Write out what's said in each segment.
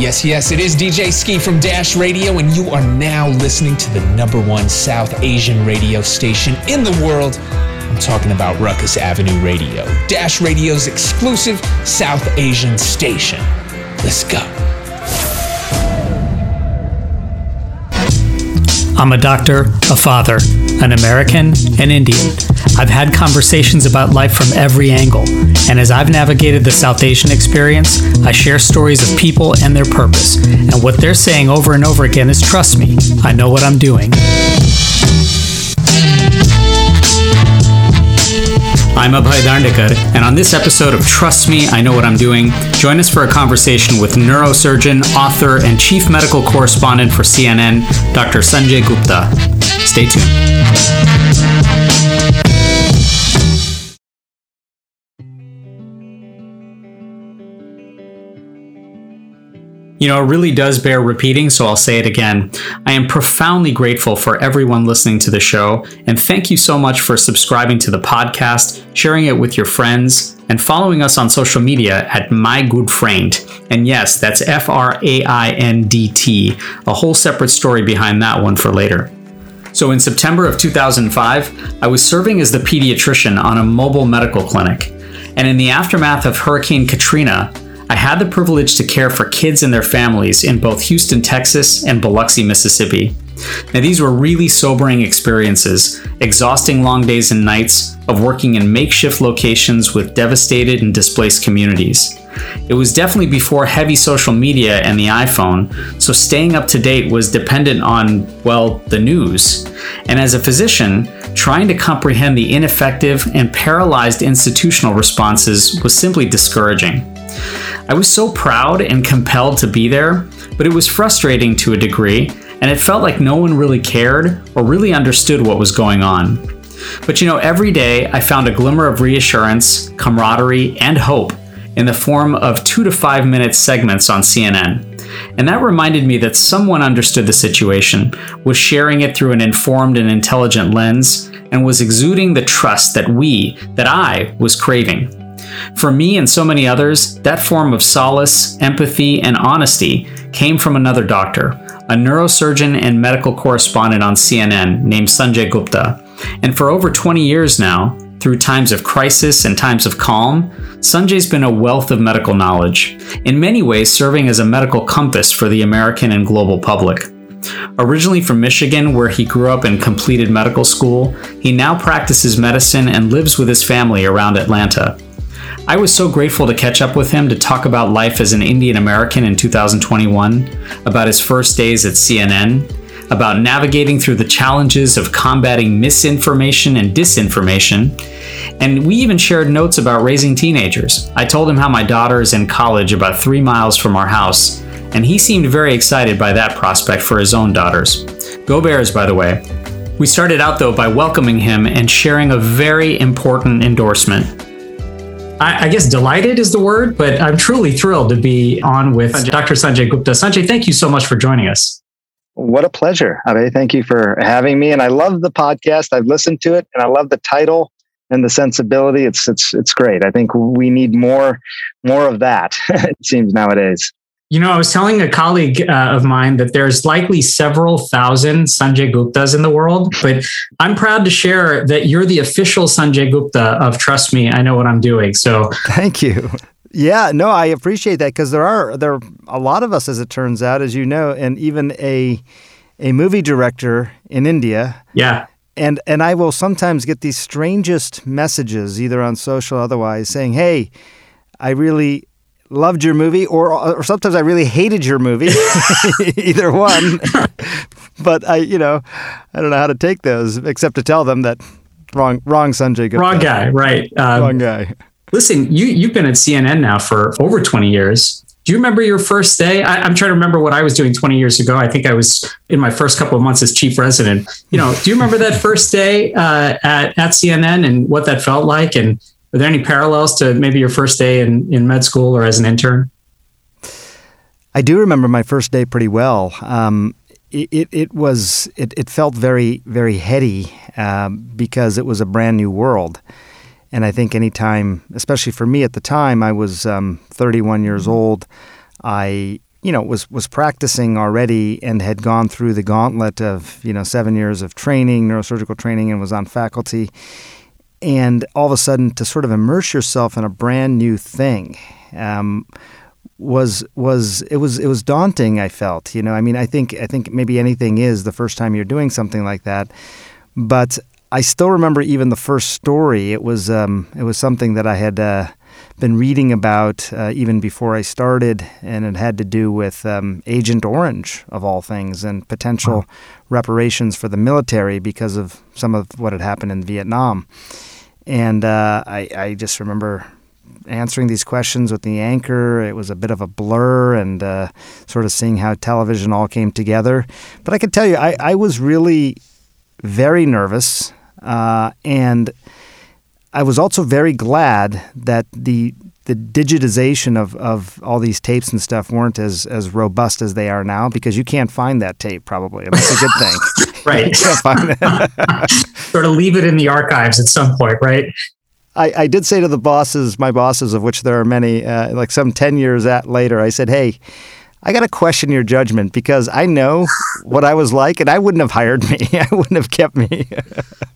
Yes, yes, it is DJ Ski from Dash Radio, and you are now listening to the number one South Asian radio station in the world. I'm talking about Ruckus Avenue Radio, Dash Radio's exclusive South Asian station. Let's go. I'm a doctor, a father, an American, an Indian. I've had conversations about life from every angle, and as I've navigated the South Asian experience, I share stories of people and their purpose. And what they're saying over and over again is trust me, I know what I'm doing. I'm Abhay Dandekar, and on this episode of Trust Me, I Know What I'm Doing, join us for a conversation with neurosurgeon, author, and chief medical correspondent for CNN, Dr. Sanjay Gupta. Stay tuned. You know, it really does bear repeating, so I'll say it again. I am profoundly grateful for everyone listening to the show, and thank you so much for subscribing to the podcast, sharing it with your friends, and following us on social media at My Good Friend. And yes, that's F R A I N D T, a whole separate story behind that one for later. So, in September of 2005, I was serving as the pediatrician on a mobile medical clinic. And in the aftermath of Hurricane Katrina, I had the privilege to care for kids and their families in both Houston, Texas and Biloxi, Mississippi. Now, these were really sobering experiences, exhausting long days and nights of working in makeshift locations with devastated and displaced communities. It was definitely before heavy social media and the iPhone, so staying up to date was dependent on, well, the news. And as a physician, trying to comprehend the ineffective and paralyzed institutional responses was simply discouraging. I was so proud and compelled to be there, but it was frustrating to a degree, and it felt like no one really cared or really understood what was going on. But you know, every day I found a glimmer of reassurance, camaraderie, and hope in the form of two to five minute segments on CNN. And that reminded me that someone understood the situation, was sharing it through an informed and intelligent lens, and was exuding the trust that we, that I, was craving. For me and so many others, that form of solace, empathy, and honesty came from another doctor, a neurosurgeon and medical correspondent on CNN named Sanjay Gupta. And for over 20 years now, through times of crisis and times of calm, Sanjay's been a wealth of medical knowledge, in many ways serving as a medical compass for the American and global public. Originally from Michigan, where he grew up and completed medical school, he now practices medicine and lives with his family around Atlanta. I was so grateful to catch up with him to talk about life as an Indian American in 2021, about his first days at CNN, about navigating through the challenges of combating misinformation and disinformation, and we even shared notes about raising teenagers. I told him how my daughter is in college about three miles from our house, and he seemed very excited by that prospect for his own daughters. Go Bears, by the way. We started out though by welcoming him and sharing a very important endorsement. I, I, guess delighted is the word, but I'm truly thrilled to be on with Dr. Sanjay Gupta. Sanjay, thank you so much for joining us. What a pleasure. I mean, thank you for having me. And I love the podcast. I've listened to it and I love the title and the sensibility. It's it's it's great. I think we need more more of that, it seems nowadays. You know, I was telling a colleague uh, of mine that there's likely several thousand Sanjay Guptas in the world, but I'm proud to share that you're the official Sanjay Gupta of Trust Me, I Know What I'm Doing. So thank you. Yeah, no, I appreciate that because there are there are a lot of us, as it turns out, as you know, and even a a movie director in India. Yeah. And and I will sometimes get these strangest messages, either on social or otherwise, saying, "Hey, I really loved your movie, or or sometimes I really hated your movie. Either one. but I, you know, I don't know how to take those except to tell them that wrong, wrong Sanjay. Gupta. Wrong guy, right? Um, wrong guy. Listen, you you've been at CNN now for over twenty years. Do you remember your first day? I, am trying to remember what I was doing 20 years ago. I think I was in my first couple of months as chief resident. You know, do you remember that first day uh, at at CNN and what that felt like? And are there any parallels to maybe your first day in, in med school or as an intern? I do remember my first day pretty well. Um, it, it, it, was it, it felt very very heady um, because it was a brand new world, and I think anytime, especially for me at the time, I was um, 31 years old. I you know was was practicing already and had gone through the gauntlet of you know seven years of training, neurosurgical training, and was on faculty. And all of a sudden, to sort of immerse yourself in a brand new thing, um, was was it was it was daunting. I felt, you know, I mean, I think I think maybe anything is the first time you're doing something like that, but I still remember even the first story. It was um, it was something that I had uh, been reading about uh, even before I started, and it had to do with um, Agent Orange of all things and potential wow. reparations for the military because of some of what had happened in Vietnam. And uh, I, I just remember answering these questions with the anchor. It was a bit of a blur and uh, sort of seeing how television all came together. But I can tell you, I, I was really very nervous. Uh, and I was also very glad that the the digitization of, of all these tapes and stuff weren't as, as robust as they are now because you can't find that tape probably. That's a good thing. right. sort of leave it in the archives at some point, right? I, I did say to the bosses, my bosses, of which there are many, uh, like some 10 years at later, I said, hey, I got to question your judgment because I know what I was like, and I wouldn't have hired me. I wouldn't have kept me.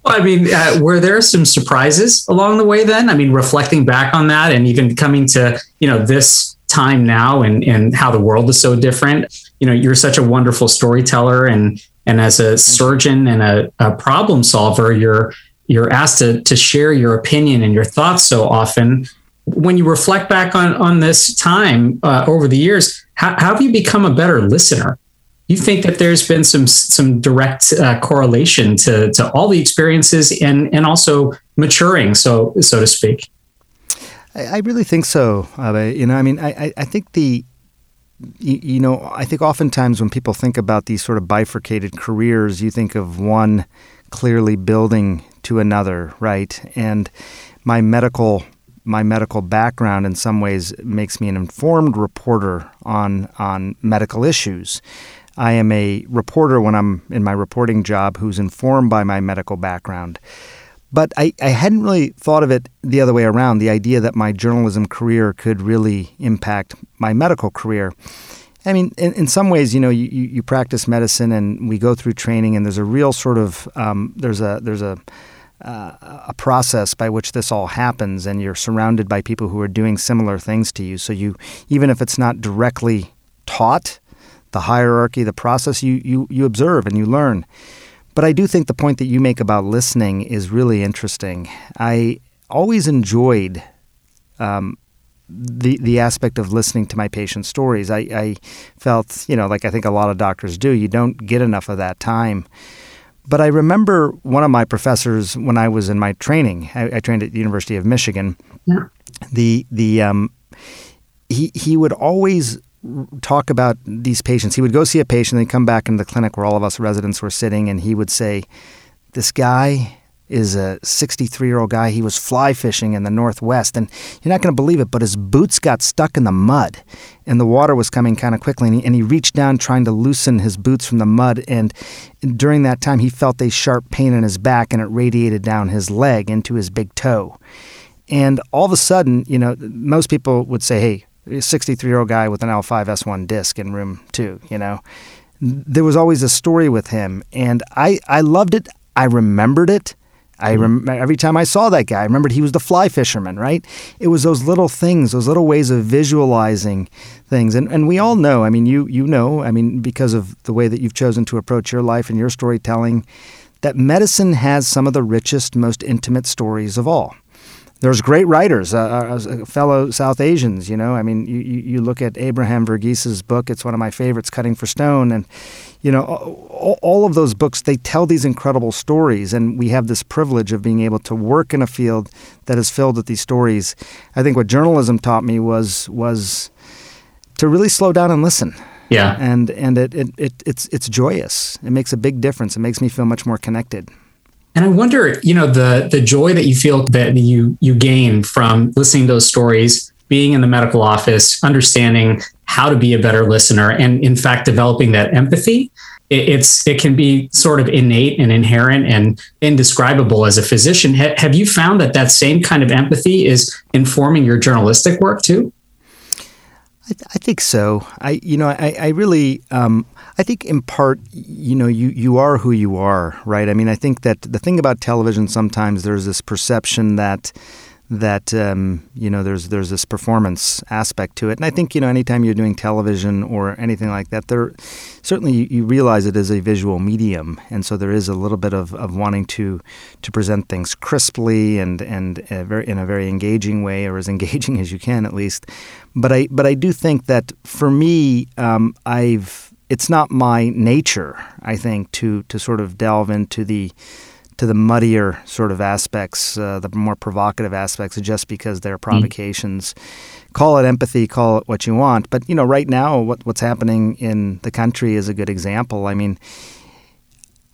well, I mean, uh, were there some surprises along the way? Then, I mean, reflecting back on that, and even coming to you know this time now, and and how the world is so different. You know, you're such a wonderful storyteller, and and as a surgeon and a, a problem solver, you're you're asked to to share your opinion and your thoughts so often when you reflect back on on this time uh, over the years, how, how, have you become a better listener? You think that there's been some some direct uh, correlation to to all the experiences and and also maturing, so so to speak. I, I really think so. you know, I mean, I I think the you, you know, I think oftentimes when people think about these sort of bifurcated careers, you think of one clearly building to another, right? And my medical my medical background in some ways makes me an informed reporter on on medical issues. I am a reporter when I'm in my reporting job who's informed by my medical background. But I, I hadn't really thought of it the other way around, the idea that my journalism career could really impact my medical career. I mean, in, in some ways, you know, you, you practice medicine and we go through training, and there's a real sort of um, there's a there's a uh, a process by which this all happens, and you're surrounded by people who are doing similar things to you. So you, even if it's not directly taught, the hierarchy, the process, you you you observe and you learn. But I do think the point that you make about listening is really interesting. I always enjoyed um, the the aspect of listening to my patients' stories. I, I felt, you know, like I think a lot of doctors do. You don't get enough of that time. But I remember one of my professors when I was in my training. I, I trained at the University of Michigan. Yeah. The the um, he he would always talk about these patients. He would go see a patient, and come back into the clinic where all of us residents were sitting, and he would say, "This guy is a 63 year old guy. He was fly fishing in the Northwest, and you're not going to believe it, but his boots got stuck in the mud, and the water was coming kind of quickly. And he, and he, reached down trying to loosen his boots from the mud, and during that time, he felt a sharp pain in his back, and it radiated down his leg into his big toe. And all of a sudden, you know, most people would say, "Hey." A 63 year old guy with an L5S1 disc in room two, you know. There was always a story with him, and I, I loved it. I remembered it I mm-hmm. remember every time I saw that guy, I remembered he was the fly fisherman, right? It was those little things, those little ways of visualizing things. And and we all know, I mean, you you know, I mean, because of the way that you've chosen to approach your life and your storytelling, that medicine has some of the richest, most intimate stories of all there's great writers, uh, uh, uh, fellow South Asians. You know, I mean, you, you look at Abraham Verghese's book. It's one of my favorites, Cutting for Stone, and you know, all, all, of those books they tell these incredible stories, and we have this privilege of being able to work in a field that is filled with these stories. I think what journalism taught me was was to really slow down and listen. Yeah, and and it, it, it it's it's joyous. It makes a big difference. It makes me feel much more connected. And I wonder, you know, the the joy that you feel that you you gain from listening to those stories, being in the medical office, understanding how to be a better listener, and in fact developing that empathy. It, it's it can be sort of innate and inherent and indescribable as a physician. Ha- have you found that that same kind of empathy is informing your journalistic work too? I, I, think so. I, you know, I, I really, um, I think in part, you know, you, you are who you are, right? I mean, I think that the thing about television sometimes there's this perception that that um, you know there's there's this performance aspect to it, and I think you know anytime you're doing television or anything like that, there certainly you, you realize it is a visual medium, and so there is a little bit of, of wanting to to present things crisply and and a very, in a very engaging way, or as engaging as you can at least. But I but I do think that for me, um, I've it's not my nature, I think, to to sort of delve into the to the muddier sort of aspects, uh, the more provocative aspects, just because they're mm. provocations. Mm. Call it empathy, call it what you want. But you know, right now, what, what's happening in the country is a good example. I mean,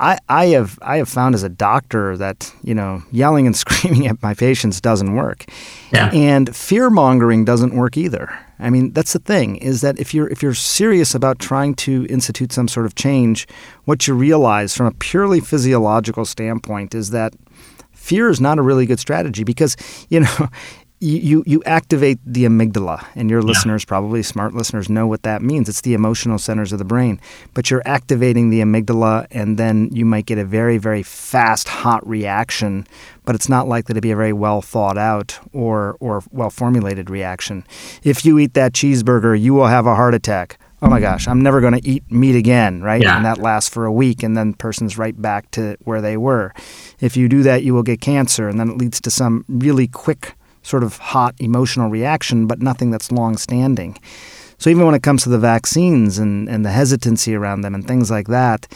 I, I have I have found as a doctor that you know yelling and screaming at my patients doesn't work, yeah. and fear mongering doesn't work either. I mean that's the thing is that if you're if you're serious about trying to institute some sort of change, what you realize from a purely physiological standpoint is that fear is not a really good strategy because you know you, you activate the amygdala, and your yeah. listeners, probably smart listeners, know what that means. It's the emotional centers of the brain. But you're activating the amygdala, and then you might get a very, very fast, hot reaction, but it's not likely to be a very well thought out or, or well formulated reaction. If you eat that cheeseburger, you will have a heart attack. Oh my gosh, I'm never going to eat meat again, right? Yeah. And that lasts for a week, and then the person's right back to where they were. If you do that, you will get cancer, and then it leads to some really quick sort of hot emotional reaction, but nothing that's long standing. So even when it comes to the vaccines and, and the hesitancy around them and things like that,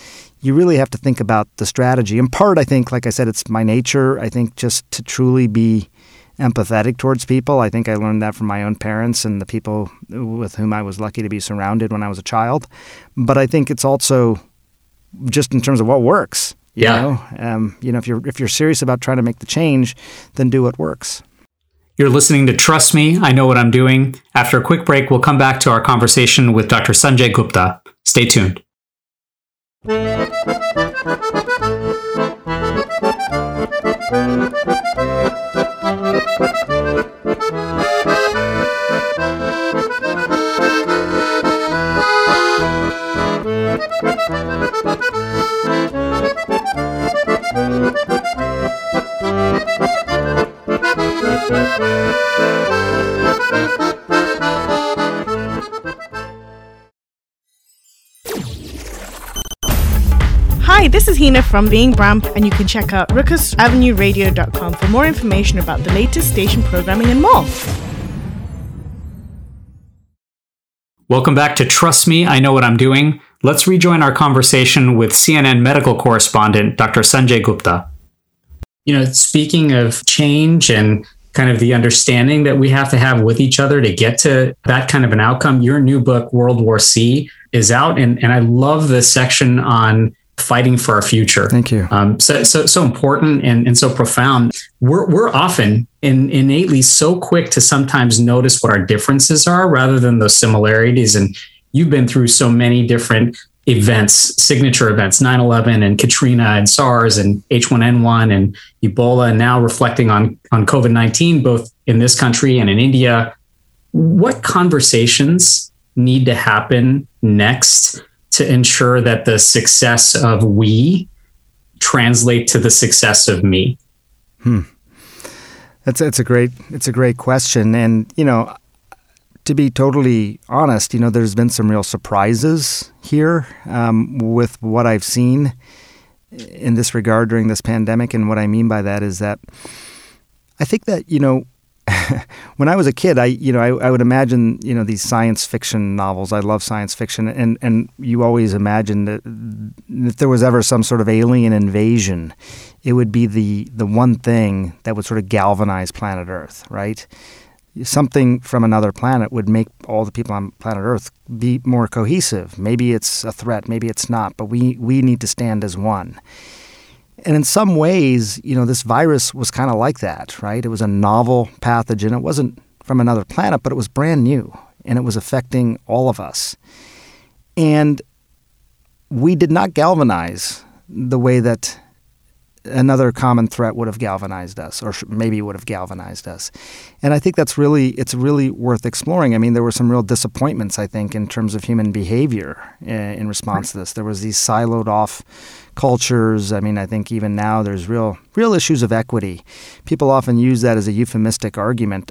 you really have to think about the strategy. In part, I think, like I said, it's my nature. I think just to truly be empathetic towards people. I think I learned that from my own parents and the people with whom I was lucky to be surrounded when I was a child. But I think it's also just in terms of what works. You yeah. Know? Um, you know, if you're if you're serious about trying to make the change, then do what works. You're listening to Trust Me, I Know What I'm Doing. After a quick break, we'll come back to our conversation with Dr. Sanjay Gupta. Stay tuned. Hi, this is Hina from Being Bramp, and you can check out ruckusavenueradio.com for more information about the latest station programming and more. Welcome back to Trust Me, I Know What I'm Doing. Let's rejoin our conversation with CNN medical correspondent Dr. Sanjay Gupta. You know, speaking of change and kind of the understanding that we have to have with each other to get to that kind of an outcome. Your new book, World War C, is out, and, and I love the section on fighting for our future. Thank you. Um, so, so, so important and, and so profound. We're, we're often in, innately so quick to sometimes notice what our differences are rather than those similarities. And you've been through so many different events, signature events, 9 11 and Katrina and SARS and H1N1 and Ebola, and now reflecting on, on COVID 19, both in this country and in India. What conversations need to happen next to ensure that the success of we translate to the success of me? Hmm. That's, that's a great it's a great question, and you know to be totally honest, you know, there's been some real surprises here um, with what I've seen in this regard during this pandemic. And what I mean by that is that I think that, you know, when I was a kid, I you know I, I, would imagine you know these science fiction novels. I love science fiction, and and you always imagine that if there was ever some sort of alien invasion, it would be the the one thing that would sort of galvanize planet Earth, right? Something from another planet would make all the people on planet Earth be more cohesive. Maybe it's a threat, maybe it's not, but we, we need to stand as one. And in some ways, you know, this virus was kind of like that, right? It was a novel pathogen. It wasn't from another planet, but it was brand new and it was affecting all of us. And we did not galvanize the way that another common threat would have galvanized us, or maybe would have galvanized us. And I think that's really it's really worth exploring. I mean, there were some real disappointments, I think, in terms of human behavior in, eh, in response to this. There was these siloed off cultures. I mean, I think even now there's real real issues of equity. People often use that as a euphemistic argument.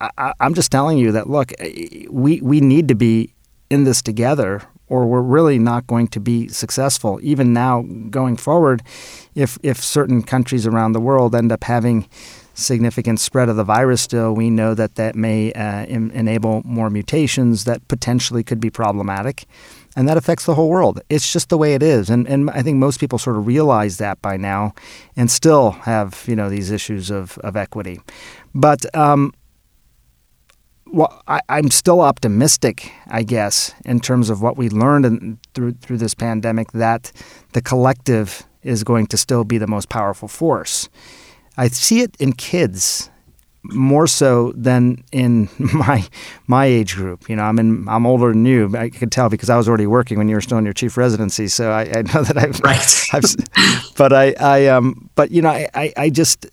I, am just telling you that look, eh, we we need to be in this together or we're really not going to be successful. Even now going forward if if certain countries around the world end up having significant spread of the virus still we know that that may uh, enable more mutations that potentially could be problematic and that affects the whole world. It's just the way it is and and I think most people sort of realize that by now and still have you know these issues of of equity. But um, well, I, am still optimistic, I guess, in terms of what we learned in, through through this pandemic that the collective is going to still be the most powerful force. I see it in kids more so than in my my age group. You know, I'm in I'm older than you. I could tell because I was already working when you were still in your chief residency. So I, I know that I've right. I've, but I I um but you know I I, I just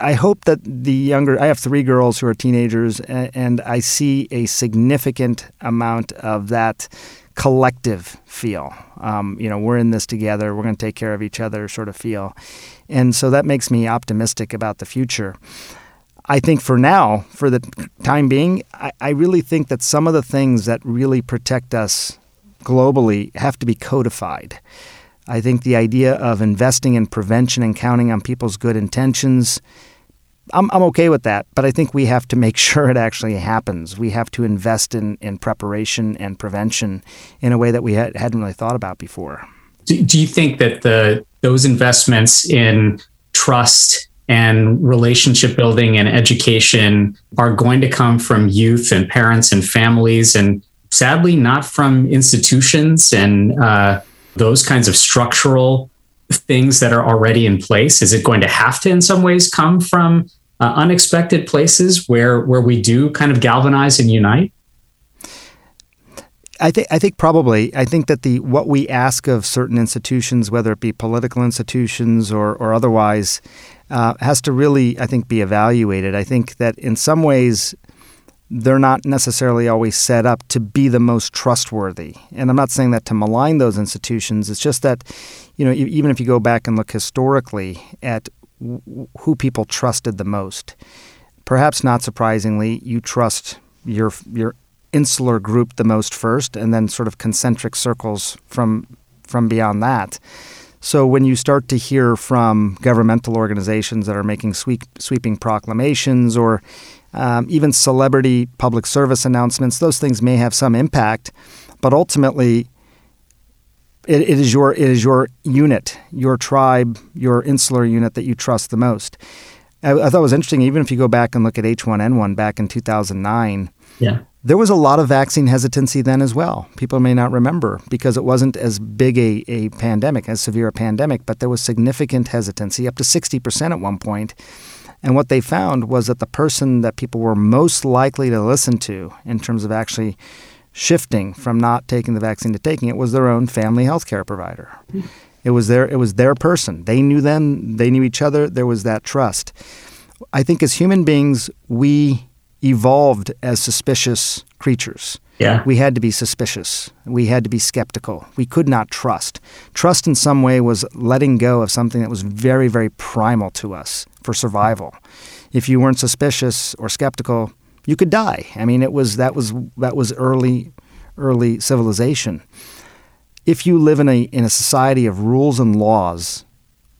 I hope that the younger, I have three girls who are teenagers, and I see a significant amount of that collective feel. Um, you know, we're in this together, we're going to take care of each other sort of feel. And so that makes me optimistic about the future. I think for now, for the time being, I, I really think that some of the things that really protect us globally have to be codified. I think the idea of investing in prevention and counting on people's good intentions, I'm, I'm okay with that, but I think we have to make sure it actually happens. We have to invest in, in preparation and prevention in a way that we had, hadn't really thought about before. Do, do you think that the those investments in trust and relationship building and education are going to come from youth and parents and families and sadly not from institutions and uh, those kinds of structural things that are already in place? Is it going to have to, in some ways, come from uh, unexpected places where where we do kind of galvanize and unite? I think I think probably I think that the what we ask of certain institutions, whether it be political institutions or or otherwise, uh, has to really I think be evaluated. I think that in some ways they're not necessarily always set up to be the most trustworthy. And I'm not saying that to malign those institutions. It's just that, you know, even if you go back and look historically at who people trusted the most, perhaps not surprisingly, you trust your your insular group the most first, and then sort of concentric circles from from beyond that. So when you start to hear from governmental organizations that are making sweep, sweeping proclamations or um, even celebrity public service announcements, those things may have some impact, but ultimately, it, it is your it is your unit, your tribe, your insular unit that you trust the most. I, I thought it was interesting. Even if you go back and look at H1N1 back in 2009, yeah, there was a lot of vaccine hesitancy then as well. People may not remember because it wasn't as big a, a pandemic, as severe a pandemic, but there was significant hesitancy, up to 60% at one point. And what they found was that the person that people were most likely to listen to in terms of actually shifting from not taking the vaccine to taking it was their own family health care provider. It was their it was their person. They knew them, they knew each other, there was that trust. I think as human beings we evolved as suspicious creatures. Yeah. We had to be suspicious. We had to be skeptical. We could not trust. Trust in some way was letting go of something that was very, very primal to us for survival. If you weren't suspicious or skeptical, you could die. I mean, it was that was that was early early civilization. If you live in a in a society of rules and laws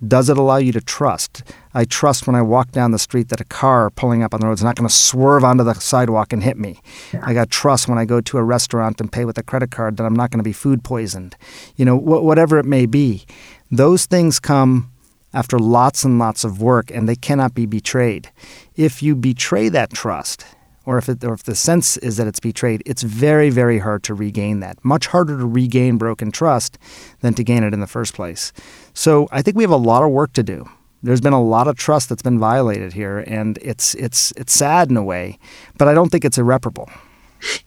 does it allow you to trust? I trust when I walk down the street that a car pulling up on the road is not going to swerve onto the sidewalk and hit me. Yeah. I got trust when I go to a restaurant and pay with a credit card that I'm not going to be food poisoned. You know, wh- whatever it may be. Those things come after lots and lots of work and they cannot be betrayed. If you betray that trust, or if, it, or if the sense is that it's betrayed, it's very, very hard to regain that. Much harder to regain broken trust than to gain it in the first place. So I think we have a lot of work to do. There's been a lot of trust that's been violated here, and it's it's it's sad in a way, but I don't think it's irreparable.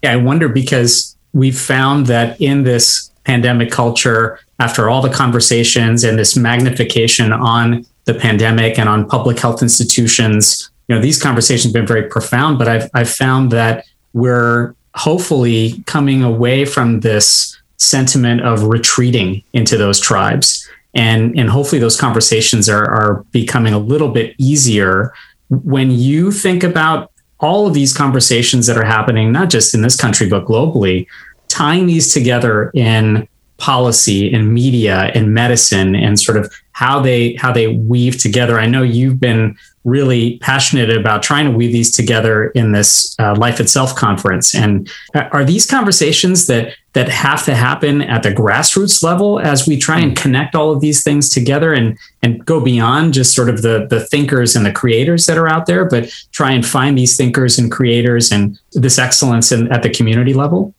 Yeah, I wonder because we've found that in this pandemic culture, after all the conversations and this magnification on the pandemic and on public health institutions, you know, these conversations have been very profound, but I've, I've found that we're hopefully coming away from this sentiment of retreating into those tribes. And, and hopefully those conversations are, are becoming a little bit easier when you think about all of these conversations that are happening, not just in this country, but globally, tying these together in policy and media and medicine and sort of how they how they weave together. I know you've been really passionate about trying to weave these together in this uh, Life Itself conference. And are these conversations that that have to happen at the grassroots level as we try and connect all of these things together and and go beyond just sort of the the thinkers and the creators that are out there, but try and find these thinkers and creators and this excellence in, at the community level?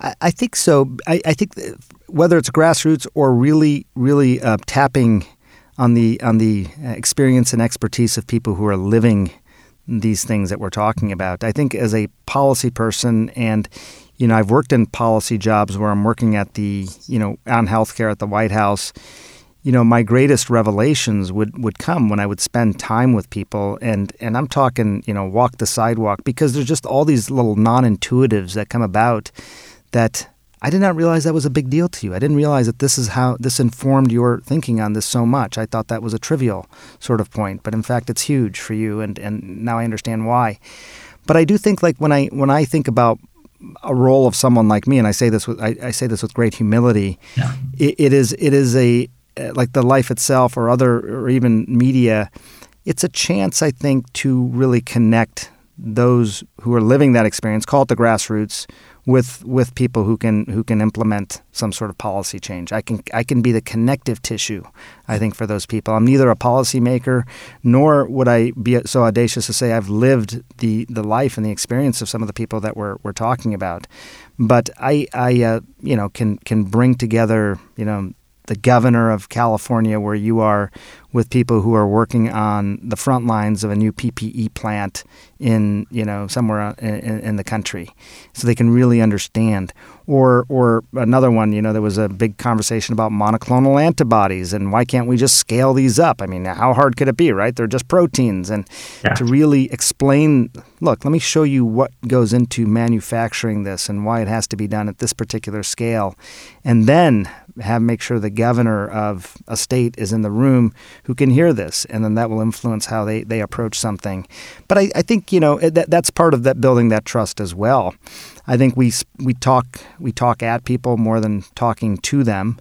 I, I think so. I, I, think whether it's grassroots or really, really uh, tapping on the on the experience and expertise of people who are living these things that we're talking about. I think as a policy person and you know, I've worked in policy jobs where I'm working at the, you know, on healthcare at the White House. You know, my greatest revelations would, would come when I would spend time with people and, and I'm talking, you know, walk the sidewalk because there's just all these little non intuitives that come about that I did not realize that was a big deal to you. I didn't realize that this is how this informed your thinking on this so much. I thought that was a trivial sort of point, but in fact it's huge for you and, and now I understand why. But I do think like when I when I think about a role of someone like me, and I say this with I, I say this with great humility, yeah. it, it is it is a uh, like the life itself or other or even media, it's a chance I think to really connect those who are living that experience, call it the grassroots, with with people who can who can implement some sort of policy change. I can I can be the connective tissue, I think, for those people. I'm neither a policymaker nor would I be so audacious to say I've lived the the life and the experience of some of the people that we're we're talking about. But I I uh, you know can can bring together you know the governor of California, where you are, with people who are working on the front lines of a new PPE plant in you know somewhere in, in, the country, so they can really understand. Or or another one, you know, there was a big conversation about monoclonal antibodies and why can't we just scale these up? I mean, how hard could it be, right? They're just proteins, and yeah. to really explain. Look, let me show you what goes into manufacturing this and why it has to be done at this particular scale, and then have make sure the governor of a state is in the room who can hear this, and then that will influence how they, they approach something. But I, I think you know that that's part of that building that trust as well. I think we we talk we talk at people more than talking to them.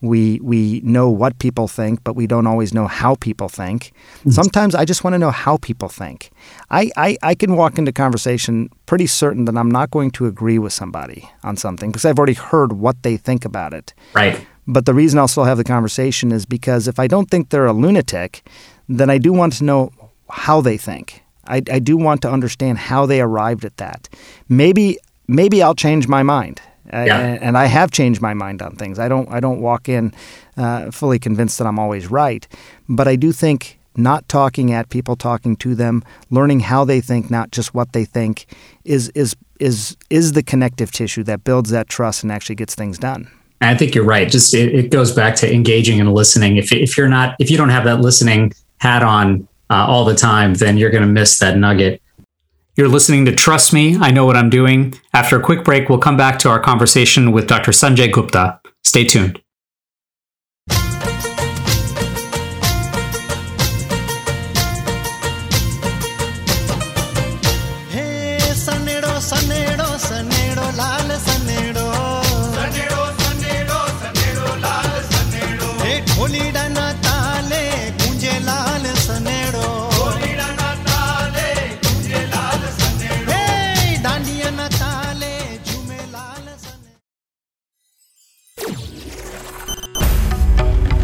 We we know what people think, but we don't always know how people think. Mm-hmm. Sometimes I just want to know how people think. I, I, I can walk into conversation pretty certain that I'm not going to agree with somebody on something because I've already heard what they think about it. Right. But the reason I'll still have the conversation is because if I don't think they're a lunatic, then I do want to know how they think. I, I do want to understand how they arrived at that. Maybe maybe I'll change my mind. Yeah. and I have changed my mind on things. I don't I don't walk in uh, fully convinced that I'm always right, but I do think not talking at people, talking to them, learning how they think, not just what they think, is is is is the connective tissue that builds that trust and actually gets things done. I think you're right. Just it, it, goes back to engaging and listening. If if you're not if you don't have that listening hat on uh, all the time, then you're going to miss that nugget. You're listening to Trust Me, I Know What I'm Doing. After a quick break, we'll come back to our conversation with Dr. Sanjay Gupta. Stay tuned.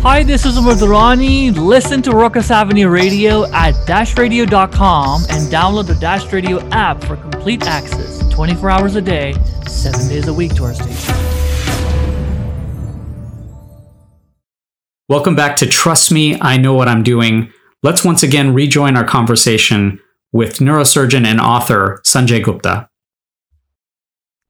Hi, this is Umar Listen to Ruckus Avenue Radio at dashradio.com and download the Dash Radio app for complete access 24 hours a day, 7 days a week to our station. Welcome back to Trust Me, I Know What I'm Doing. Let's once again rejoin our conversation with neurosurgeon and author Sanjay Gupta.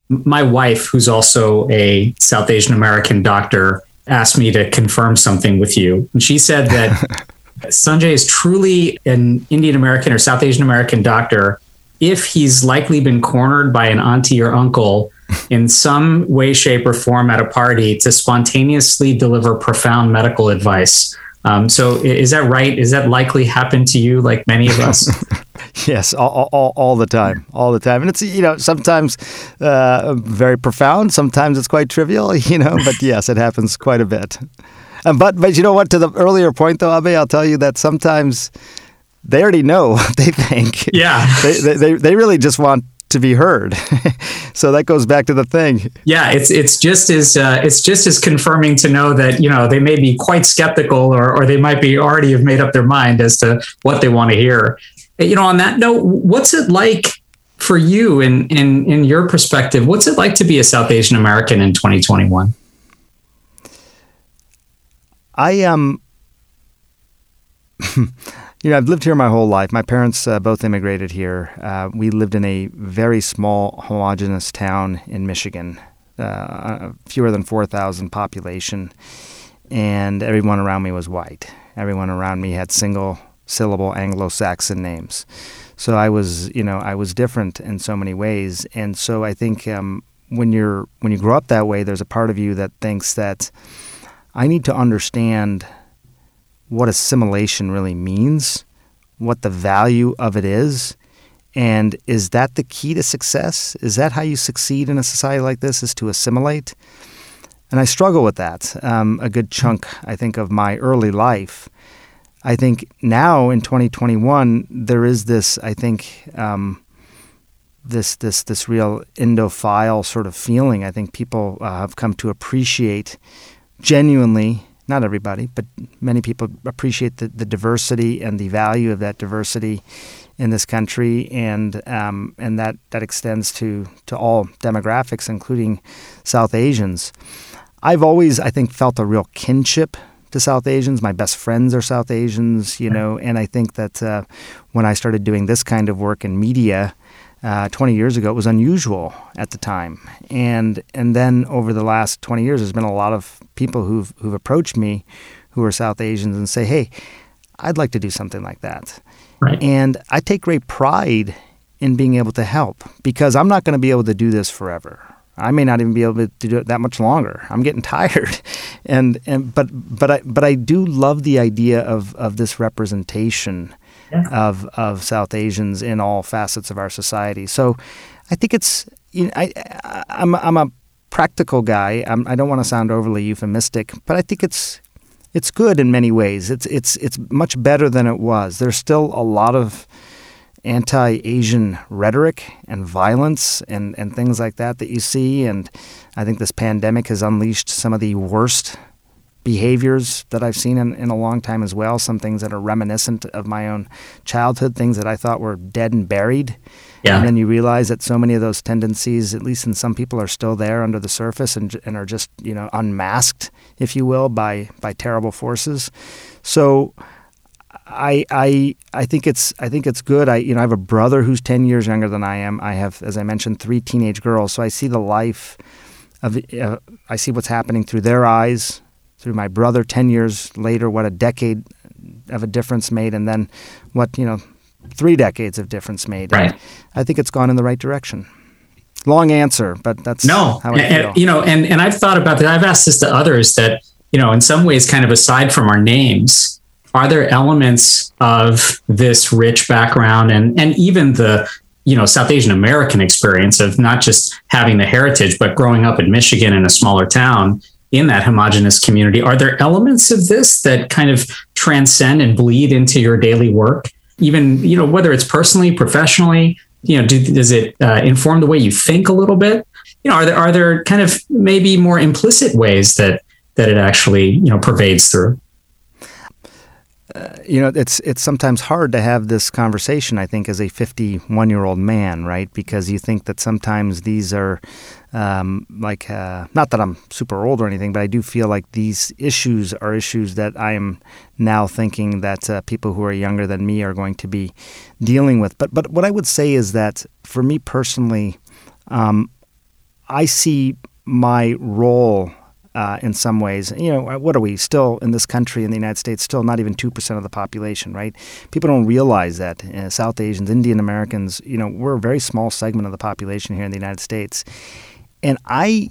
my wife, who's also a South Asian American doctor, asked me to confirm something with you. And she said that Sanjay is truly an Indian American or South Asian American doctor if he's likely been cornered by an auntie or uncle in some way, shape, or form at a party to spontaneously deliver profound medical advice. Um, so, is that right? Is that likely happened to you, like many of us? yes, all, all, all the time, all the time, and it's you know sometimes uh, very profound, sometimes it's quite trivial, you know. But yes, it happens quite a bit. Um, but but you know what? To the earlier point, though, Abe, I'll tell you that sometimes they already know what they think. Yeah, they, they they really just want to be heard. so that goes back to the thing. Yeah, it's it's just as uh, it's just as confirming to know that you know they may be quite skeptical or or they might be already have made up their mind as to what they want to hear. You know, on that note, what's it like for you in in in your perspective? What's it like to be a South Asian American in 2021? I um, you know, I've lived here my whole life. My parents uh, both immigrated here. Uh, we lived in a very small, homogenous town in Michigan, uh, fewer than four thousand population, and everyone around me was white. Everyone around me had single syllable Anglo-Saxon names. So I was, you know, I was different in so many ways, and so I think um, when you're when you grow up that way, there's a part of you that thinks that I need to understand what assimilation really means, what the value of it is, and is that the key to success? Is that how you succeed in a society like this? Is to assimilate? And I struggle with that um, a good chunk, I think, of my early life. I think now in 2021 there is this, I think, um, this this this real Indophile sort of feeling. I think people uh, have come to appreciate genuinely, not everybody, but many people appreciate the, the diversity and the value of that diversity in this country, and um, and that, that extends to, to all demographics, including South Asians. I've always, I think, felt a real kinship to South Asians. My best friends are South Asians, you know, and I think that uh, when I started doing this kind of work in media, uh, 20 years ago, it was unusual at the time, and and then over the last 20 years, there's been a lot of people who've who've approached me, who are South Asians, and say, "Hey, I'd like to do something like that," right. and I take great pride in being able to help because I'm not going to be able to do this forever. I may not even be able to do it that much longer. I'm getting tired, and and but but I but I do love the idea of of this representation yeah. of of South Asians in all facets of our society. So I think it's you know, I, I I'm, I'm a practical guy. I'm, I do not want to sound overly euphemistic, but I think it's it's good in many ways. It's it's it's much better than it was. There's still a lot of anti-Asian rhetoric and violence and, and things like that that you see, and I think this pandemic has unleashed some of the worst behaviors that I've seen in, in a long time as well. Some things that are reminiscent of my own childhood, things that I thought were dead and buried. Yeah. And then you realize that so many of those tendencies, at least in some people, are still there under the surface and, and are just, you know, unmasked, if you will, by, by terrible forces. So I, I, I think it's I think it's good. I you know I have a brother who's ten years younger than I am. I have, as I mentioned, three teenage girls. So I see the life of uh, I see what's happening through their eyes through my brother 10 years later what a decade of a difference made and then what you know three decades of difference made right. And i think it's gone in the right direction long answer but that's no how I and, feel. you know and and i've thought about that i've asked this to others that you know in some ways kind of aside from our names are there elements of this rich background and and even the you know South Asian American experience of not just having the heritage but growing up in Michigan in a smaller town in that homogenous community. Are there elements of this that kind of transcend and bleed into your daily work? Even, you know, whether it's personally, professionally, you know, do, does it uh, inform the way you think a little bit? You know, are there are there kind of maybe more implicit ways that that it actually you know pervades through? Uh, you know, it's it's sometimes hard to have this conversation. I think as a 51 year old man, right? Because you think that sometimes these are um, like uh, not that I'm super old or anything, but I do feel like these issues are issues that I am now thinking that uh, people who are younger than me are going to be dealing with. But but what I would say is that for me personally, um, I see my role uh, in some ways. You know, what are we still in this country in the United States? Still not even two percent of the population, right? People don't realize that uh, South Asians, Indian Americans, you know, we're a very small segment of the population here in the United States, and I,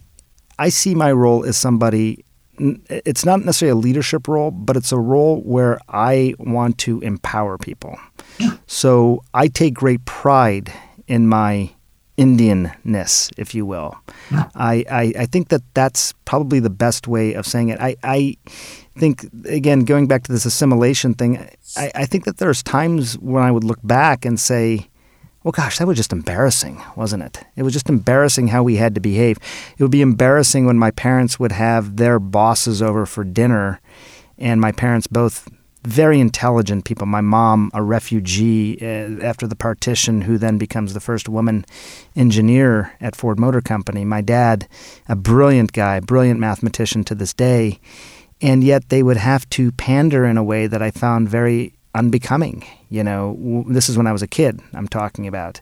I see my role as somebody. It's not necessarily a leadership role, but it's a role where I want to empower people. So I take great pride in my Indianness, if you will. I, I, I, think that that's probably the best way of saying it. I, I think, again, going back to this assimilation thing, I, I think that there's times when I would look back and say, well, gosh, that was just embarrassing, wasn't it? It was just embarrassing how we had to behave. It would be embarrassing when my parents would have their bosses over for dinner, and my parents both very intelligent people. My mom, a refugee uh, after the partition, who then becomes the first woman engineer at Ford Motor Company. My dad, a brilliant guy, brilliant mathematician to this day. And yet they would have to pander in a way that I found very unbecoming. You know, this is when I was a kid. I'm talking about,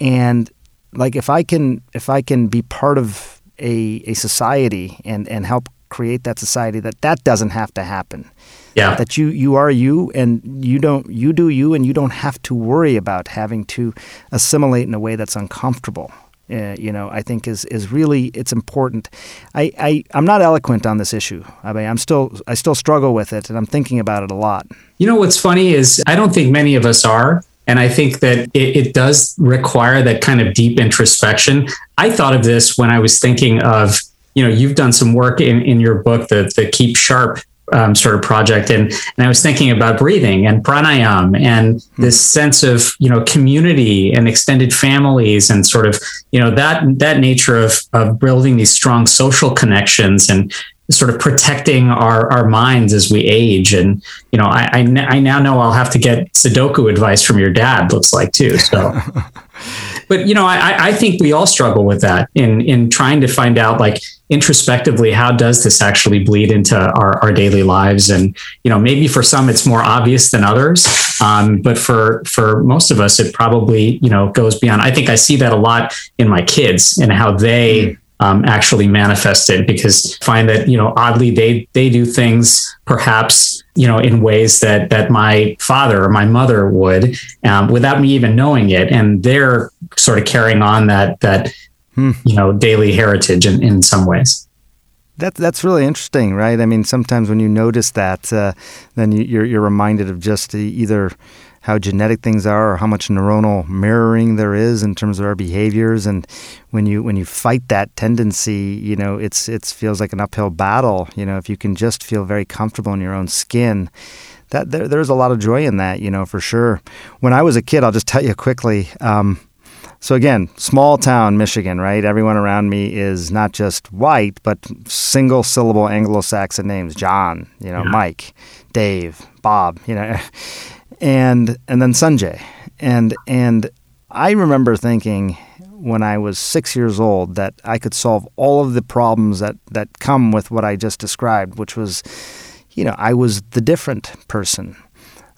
and like if I can if I can be part of a a society and and help create that society that that doesn't have to happen yeah. That you you are you and you don't you do you and you don't have to worry about having to assimilate in a way that's uncomfortable. Uh, you know, I think is is really it's important. I, I I'm not eloquent on this issue. I mean, I'm still I still struggle with it, and I'm thinking about it a lot. You know, what's funny is I don't think many of us are, and I think that it, it does require that kind of deep introspection. I thought of this when I was thinking of you know you've done some work in in your book the the keep sharp um, sort of project, and and I was thinking about breathing and pranayam and mm-hmm. this sense of you know community and extended families and sort of you know that that nature of of building these strong social connections and sort of protecting our, our minds as we age. And, you know, I, I, I, now know I'll have to get Sudoku advice from your dad, looks like too. So, but, you know, I, I think we all struggle with that in, in trying to find out like, introspectively how does this actually bleed into our, our daily lives? And you know maybe for some it's more obvious than others um, but for for most of us it probably you know goes beyond. I think i see that a lot in my kids and how they um, actually manifest it because I find that you know oddly they they do things perhaps you know in ways that that my father or my mother would um, without me even knowing it. And they're sort of carrying on that that hmm. you know daily heritage in, in some ways. That that's really interesting, right? I mean, sometimes when you notice that, uh, then you, you're you're reminded of just either how genetic things are or how much neuronal mirroring there is in terms of our behaviors and when you when you fight that tendency you know it's it feels like an uphill battle you know if you can just feel very comfortable in your own skin that there, there's a lot of joy in that you know for sure when i was a kid i'll just tell you quickly um, so again, small town Michigan, right? Everyone around me is not just white, but single syllable Anglo-Saxon names: John, you know, yeah. Mike, Dave, Bob, you know, and and then Sanjay, and and I remember thinking when I was six years old that I could solve all of the problems that that come with what I just described, which was, you know, I was the different person.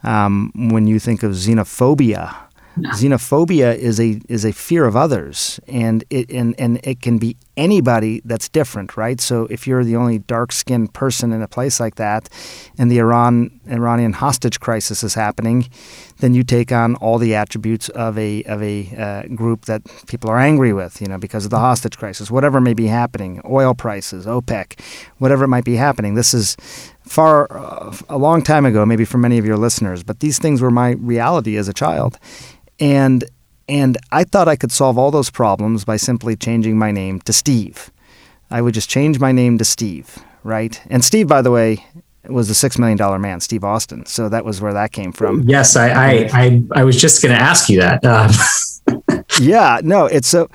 Um, when you think of xenophobia Xenophobia is a is a fear of others, and it and, and it can be anybody that's different, right? So if you're the only dark skinned person in a place like that, and the Iran Iranian hostage crisis is happening, then you take on all the attributes of a of a uh, group that people are angry with, you know, because of the hostage crisis, whatever may be happening, oil prices, OPEC, whatever might be happening. This is far uh, a long time ago, maybe for many of your listeners, but these things were my reality as a child. And and I thought I could solve all those problems by simply changing my name to Steve. I would just change my name to Steve, right? And Steve, by the way, was the six million dollar man, Steve Austin. So that was where that came from. Yes, I I I, I was just going to ask you that. Uh. yeah, no, it's so.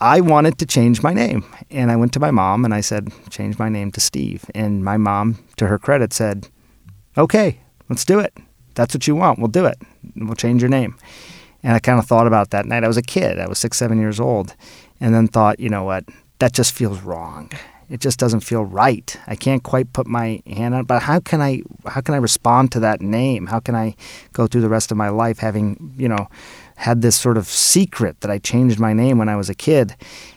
I wanted to change my name, and I went to my mom and I said, "Change my name to Steve." And my mom, to her credit, said, "Okay, let's do it. That's what you want. We'll do it. We'll change your name." And I kind of thought about that night. I was a kid, I was six, seven years old, and then thought, you know what, that just feels wrong. It just doesn't feel right. I can't quite put my hand on it. But how can I how can I respond to that name? How can I go through the rest of my life having, you know, had this sort of secret that I changed my name when I was a kid?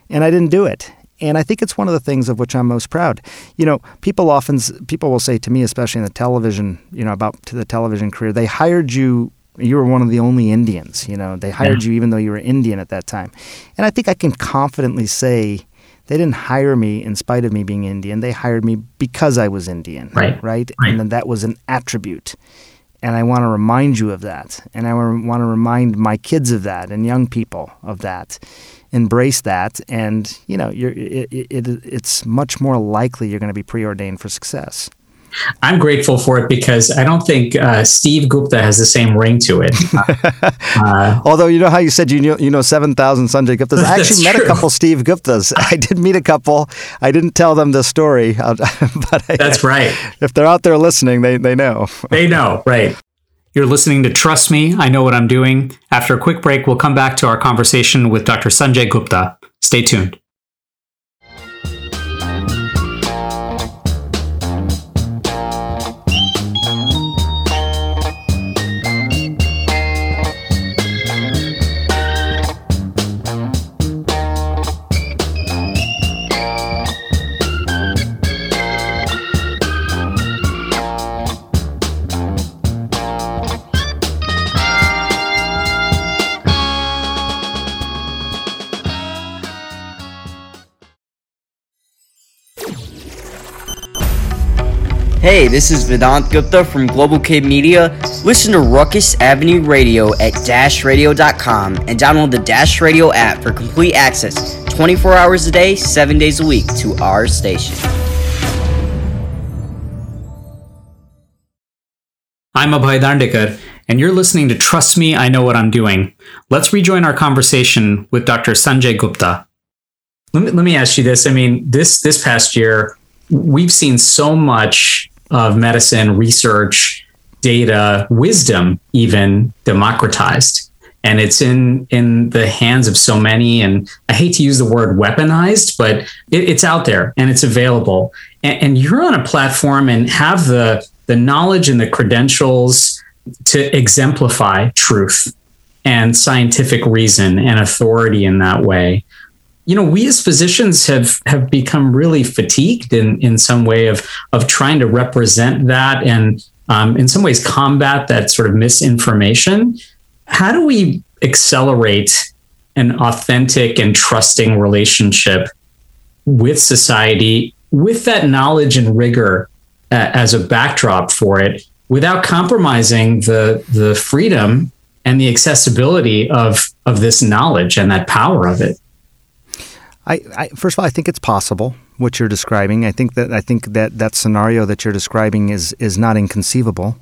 And I didn't do it. and I think it's one of the things of which I'm most proud. You know, people often people will say to me, especially in the television, you know, about to the television career, they hired you. You were one of the only Indians. You know, they hired yeah. you even though you were Indian at that time, and I think I can confidently say they didn't hire me in spite of me being Indian. They hired me because I was Indian. Right. Right. right. And then that was an attribute. And I want to remind you of that. And I want to remind my kids of that and young people of that embrace that, and you know, you're, it, it, it's much more likely you're going to be preordained for success. I'm grateful for it because I don't think uh, Steve Gupta has the same ring to it. Uh, Although you know how you said you know you know seven thousand Sanjay Guptas. I actually met true. a couple Steve Guptas. I did meet a couple. I didn't tell them the story, but I, that's right. If they're out there listening, they they know. They know, right? You're listening to Trust Me, I Know What I'm Doing. After a quick break, we'll come back to our conversation with Dr. Sanjay Gupta. Stay tuned. Hey, this is Vedant Gupta from Global Kid Media. Listen to Ruckus Avenue Radio at dashradio.com and download the Dash Radio app for complete access 24 hours a day, 7 days a week to our station. I'm Abhay Dandekar, and you're listening to Trust Me, I Know What I'm Doing. Let's rejoin our conversation with Dr. Sanjay Gupta. Let me, let me ask you this. I mean, this this past year, we've seen so much of medicine research data wisdom even democratized. And it's in in the hands of so many and i hate to use the word weaponized but it, it's out there and it's available. And, and, you're on a platform and have the the knowledge and the credentials to exemplify truth and scientific reason and authority in that way you know, we as physicians have have become really fatigued in in some way of of trying to represent that and um, in some ways combat that sort of misinformation. How do we accelerate an authentic and trusting relationship with society with that knowledge and rigor uh, as a backdrop for it without compromising the the freedom and the accessibility of of this knowledge and that power of it I, I, first of all, I think it's possible what you're describing. I think that I think that that scenario that you're describing is is not inconceivable.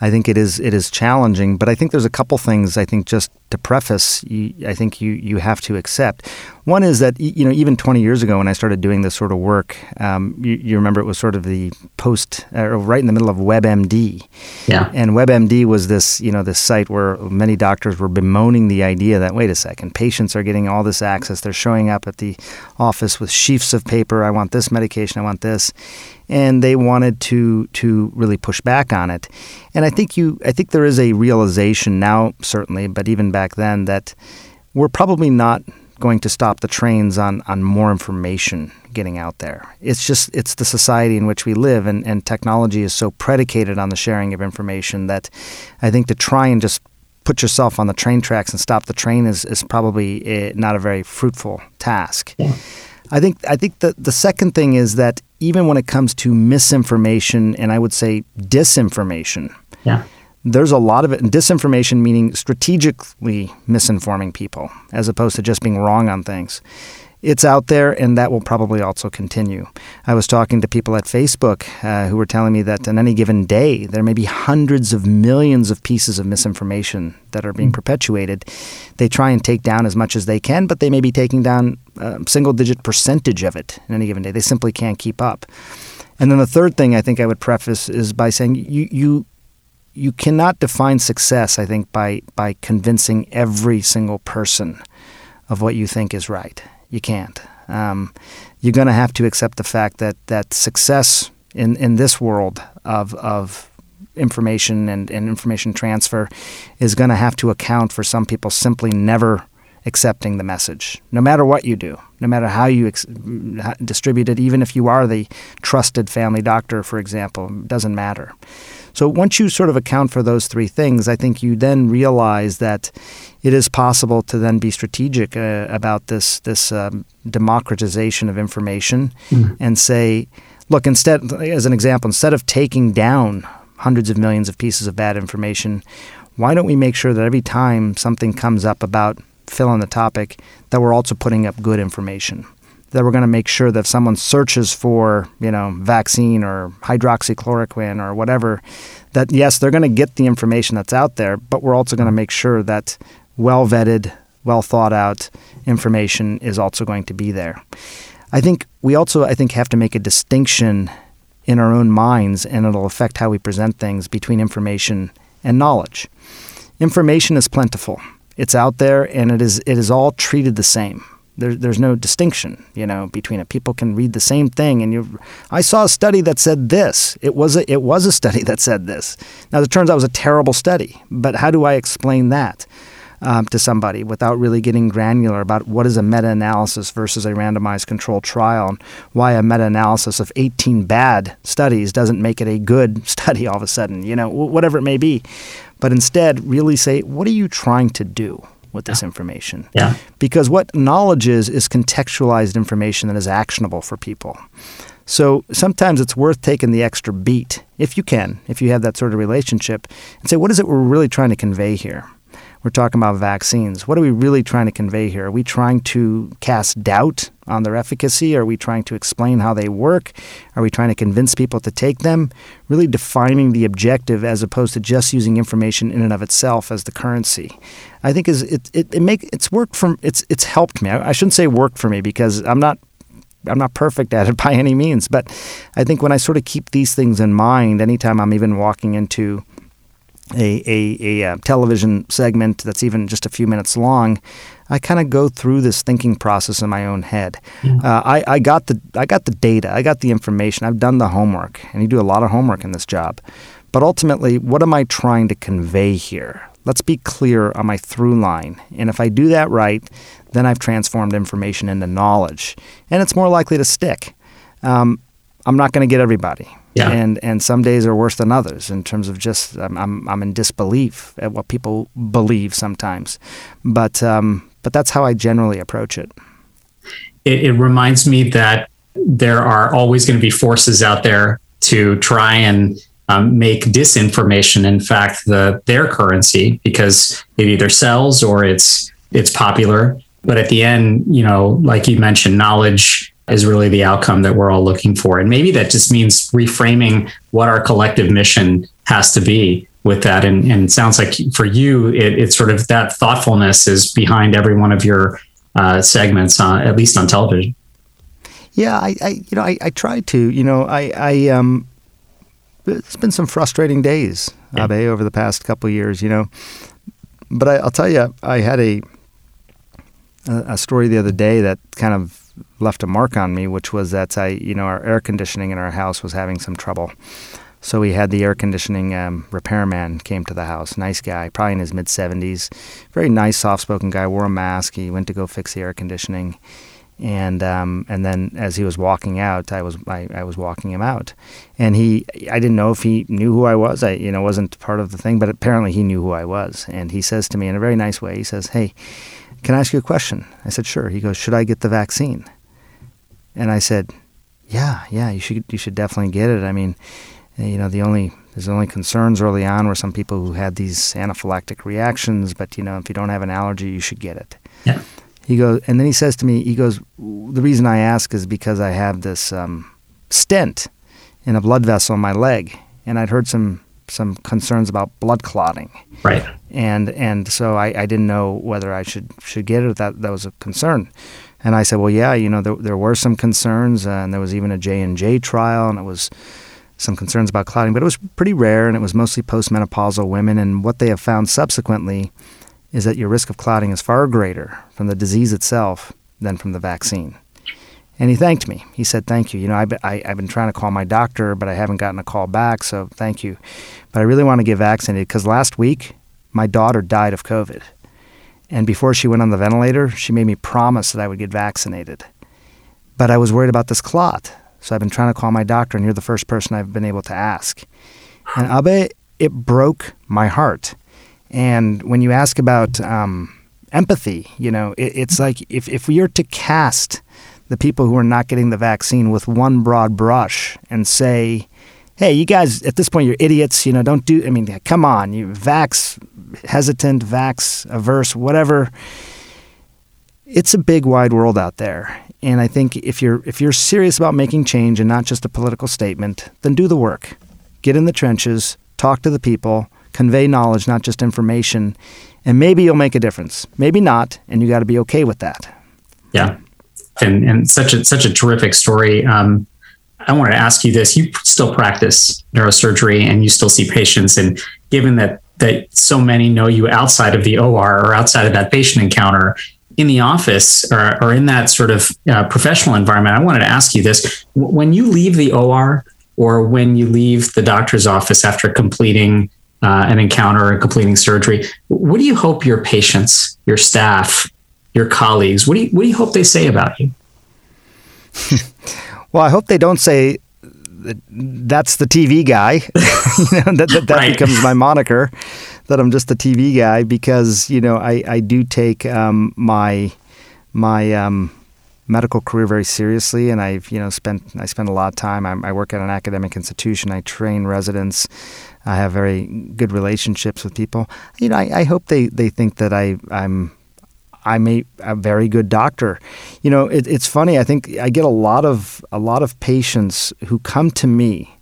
I think it is it is challenging, but I think there's a couple things I think just to preface, you, I think you you have to accept. One is that you know even 20 years ago when I started doing this sort of work, um, you, you, remember it was sort of the post uh, right in the middle of WebMD. Yeah. And WebMD was this you know this site where many doctors were bemoaning the idea that wait a second, patients are getting all this access. They're showing up at the office with sheafs of paper. I want this medication. I want this and they wanted to to really push back on it. And I think you I think there is a realization now certainly, but even back then that we're probably not going to stop the trains on on more information getting out there. It's just it's the society in which we live and, and technology is so predicated on the sharing of information that I think to try and just put yourself on the train tracks and stop the train is, is probably a, eh, not a very fruitful task. Yeah. I think I think the the second thing is that even when it comes to misinformation and I would say disinformation, yeah. There's a lot of it, and disinformation meaning strategically misinforming people as opposed to just being wrong on things it's out there, and that will probably also continue. I was talking to people at Facebook uh, who were telling me that on any given day, there may be hundreds of millions of pieces of misinformation that are being mm. perpetuated. They try and take down as much as they can, but they may be taking down a single digit percentage of it in any given day. They simply can't keep up. And then the third thing I think I would preface is by saying you, you you cannot define success, I think, by by convincing every single person of what you think is right. You can't. Um, you're going to have to accept the fact that that success in, in this world of of information and, and information transfer is going to have to account for some people simply never accepting the message, no matter what you do, no matter how you ex- distribute it, even if you are the trusted family doctor, for example, doesn't matter. So once you sort of account for those three things, I think you then realize that it is possible to then be strategic uh, about this this um, democratization of information mm. and say, look, instead, as an example, instead of taking down hundreds of millions of pieces of bad information, why don't we make sure that every time something comes up about fill in the topic, that we're also putting up good information? That we're going to make sure that if someone searches for, you know, vaccine or hydroxychloroquine or whatever, that yes, they're going to get the information that's out there, but we're also going to make sure that well vetted, well thought out information is also going to be there. I think we also, I think, have to make a distinction in our own minds, and it'll affect how we present things between information and knowledge. Information is plentiful. It's out there and it is it is all treated the same. There, there's no distinction, you know, between it. People can read the same thing, and you. I saw a study that said this. It was a, it was a study that said this. Now it turns out it was a terrible study, but how do I explain that? um, to somebody without really getting granular about what is a meta analysis versus a randomized controlled trial and why a meta analysis of 18 bad studies doesn't make it a good study all of a sudden, you know, whatever it may be. But instead, really say, what are you trying to do? With this information. Yeah. Because what knowledge is is contextualized information that is actionable for people. So sometimes it's worth taking the extra beat, if you can, if you have that sort of relationship, and say, what is it we're really trying to convey here? We're talking about vaccines. What are we really trying to convey here? Are we trying to cast doubt on their efficacy? Are we trying to explain how they work? Are we trying to convince people to take them? Really defining the objective as opposed to just using information in and of itself as the currency. I think is it, it, it make it's worked from it's it's helped me. I, I shouldn't say worked for me because I'm not I'm not perfect at it by any means, but I think when I sort of keep these things in mind, anytime I'm even walking into a, a, a, uh, television segment that's even just a few minutes long, I kind of go through this thinking process in my own head. Mm. Uh, I, I got the I got the data, I got the information, I've done the homework, and you do a lot of homework in this job. But ultimately, what am I trying to convey here? Let's be clear on my through line. And if I do that right, then I've transformed information into knowledge, and it's more likely to stick. Um, I'm not going to get everybody. Yeah. And and some days are worse than others in terms of just I'm I'm in disbelief at what people believe sometimes, but um, but that's how I generally approach it. It, it reminds me that there are always going to be forces out there to try and um, make disinformation, in fact, the their currency because it either sells or it's it's popular. But at the end, you know, like you mentioned, knowledge is really the outcome that we're all looking for. And maybe that just means reframing what our collective mission has to be with that. And, and it sounds like for you, it, it's sort of that thoughtfulness is behind every one of your uh, segments, uh, at least on television. Yeah, I, I you know, I, I try to, you know, I, I, um, it's been some frustrating days, yeah. Abe, over the past couple years, you know, but I, will tell you, I had a, a story the other day that kind of left a mark on me, which was that I, you know, our air conditioning in our house was having some trouble. So we had the air conditioning um, repairman came to the house. Nice guy, probably in his mid 70s. Very nice, soft-spoken guy. Wore a mask. He went to go fix the air conditioning, and um, and then as he was walking out, I was I, I was walking him out, and he I didn't know if he knew who I was. I you know wasn't part of the thing, but apparently he knew who I was. And he says to me in a very nice way, he says, "Hey." Can I ask you a question? I said, Sure. He goes, Should I get the vaccine? And I said, Yeah, yeah, you should you should definitely get it. I mean, you know, the only there's only concerns early on were some people who had these anaphylactic reactions, but you know, if you don't have an allergy, you should get it. Yeah. He goes, and then he says to me, he goes, the reason I ask is because I have this um, stent in a blood vessel in my leg, and I'd heard some some concerns about blood clotting. Right. And and so I, I didn't know whether I should should get it. That that was a concern. And I said, well, yeah, you know, there, there were some concerns, uh, and there was even a J and J trial, and it was some concerns about clotting, but it was pretty rare, and it was mostly postmenopausal women. And what they have found subsequently is that your risk of clotting is far greater from the disease itself than from the vaccine. And he thanked me. He said, Thank you. You know, I've been, I, have been trying to call my doctor, but I haven't gotten a call back, so thank you. But I really want to get vaccinated because last week my daughter died of COVID. And before she went on the ventilator, she made me promise that I would get vaccinated. But I was worried about this clot. So I've been trying to call my doctor, and you're the first person I've been able to ask. And Abe, it broke my heart. And when you ask about um, empathy, you know, it, it's like if, if we are to cast the people who are not getting the vaccine with one broad brush and say, hey, you guys, at this point, you're idiots. You know, don't do, I mean, come on, you vax hesitant, vax averse, whatever. It's a big, wide world out there. And I think if you're if you're serious about making change and not just a political statement, then do the work. Get in the trenches, talk to the people, convey knowledge, not just information, and maybe you'll make a difference. Maybe not, and you got to be okay with that. Yeah, and and such a such a terrific story. Um, I wanted to ask you this: You still practice neurosurgery, and you still see patients, and given that that so many know you outside of the OR or outside of that patient encounter, in the office or, or in that sort of uh, professional environment, I wanted to ask you this: when you leave the OR or when you leave the doctor's office after completing uh, an encounter or completing surgery, what do you hope your patients, your staff, your colleagues, what do you what do you hope they say about you? well, I hope they don't say that's the TV guy. you know, that that, that right. becomes my moniker that I'm just a TV guy because you know I I do take um, my my um, medical career very seriously, and I've you know spent I spend a lot of time. I'm, i work at an academic institution. I train residents. I have very good relationships with people. You know, I, I hope they, they think that I I'm I'm a, a very good doctor. You know, it, it's funny. I think I get a lot of a lot of patients who come to me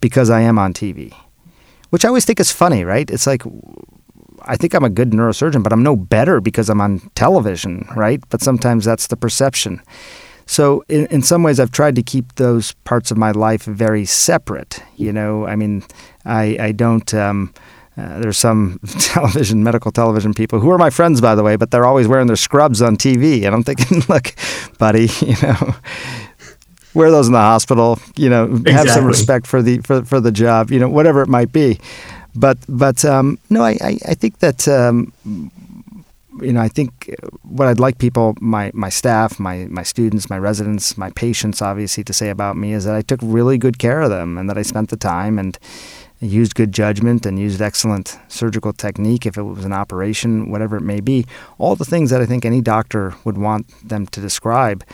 because I am on TV which I always think is funny, right? It's like I think I'm a good neurosurgeon, but I'm no better because I'm on television, right? But sometimes that's the perception. So in, in some ways, I've tried to keep those parts of my life very separate. You know, I mean, I I don't. Um, uh, there's some television, medical television people who are my friends, by the way, but they're always wearing their scrubs on TV, and I'm thinking, look, buddy, you know, wear those in the hospital. You know, exactly. have some respect for the for for the job. You know, whatever it might be. But but um, no, I, I, I think that um, you know I think what I'd like people, my my staff, my my students, my residents, my patients, obviously, to say about me is that I took really good care of them and that I spent the time and used good judgment and used excellent surgical technique if it was an operation, whatever it may be. All the things that I think any doctor would want them to describe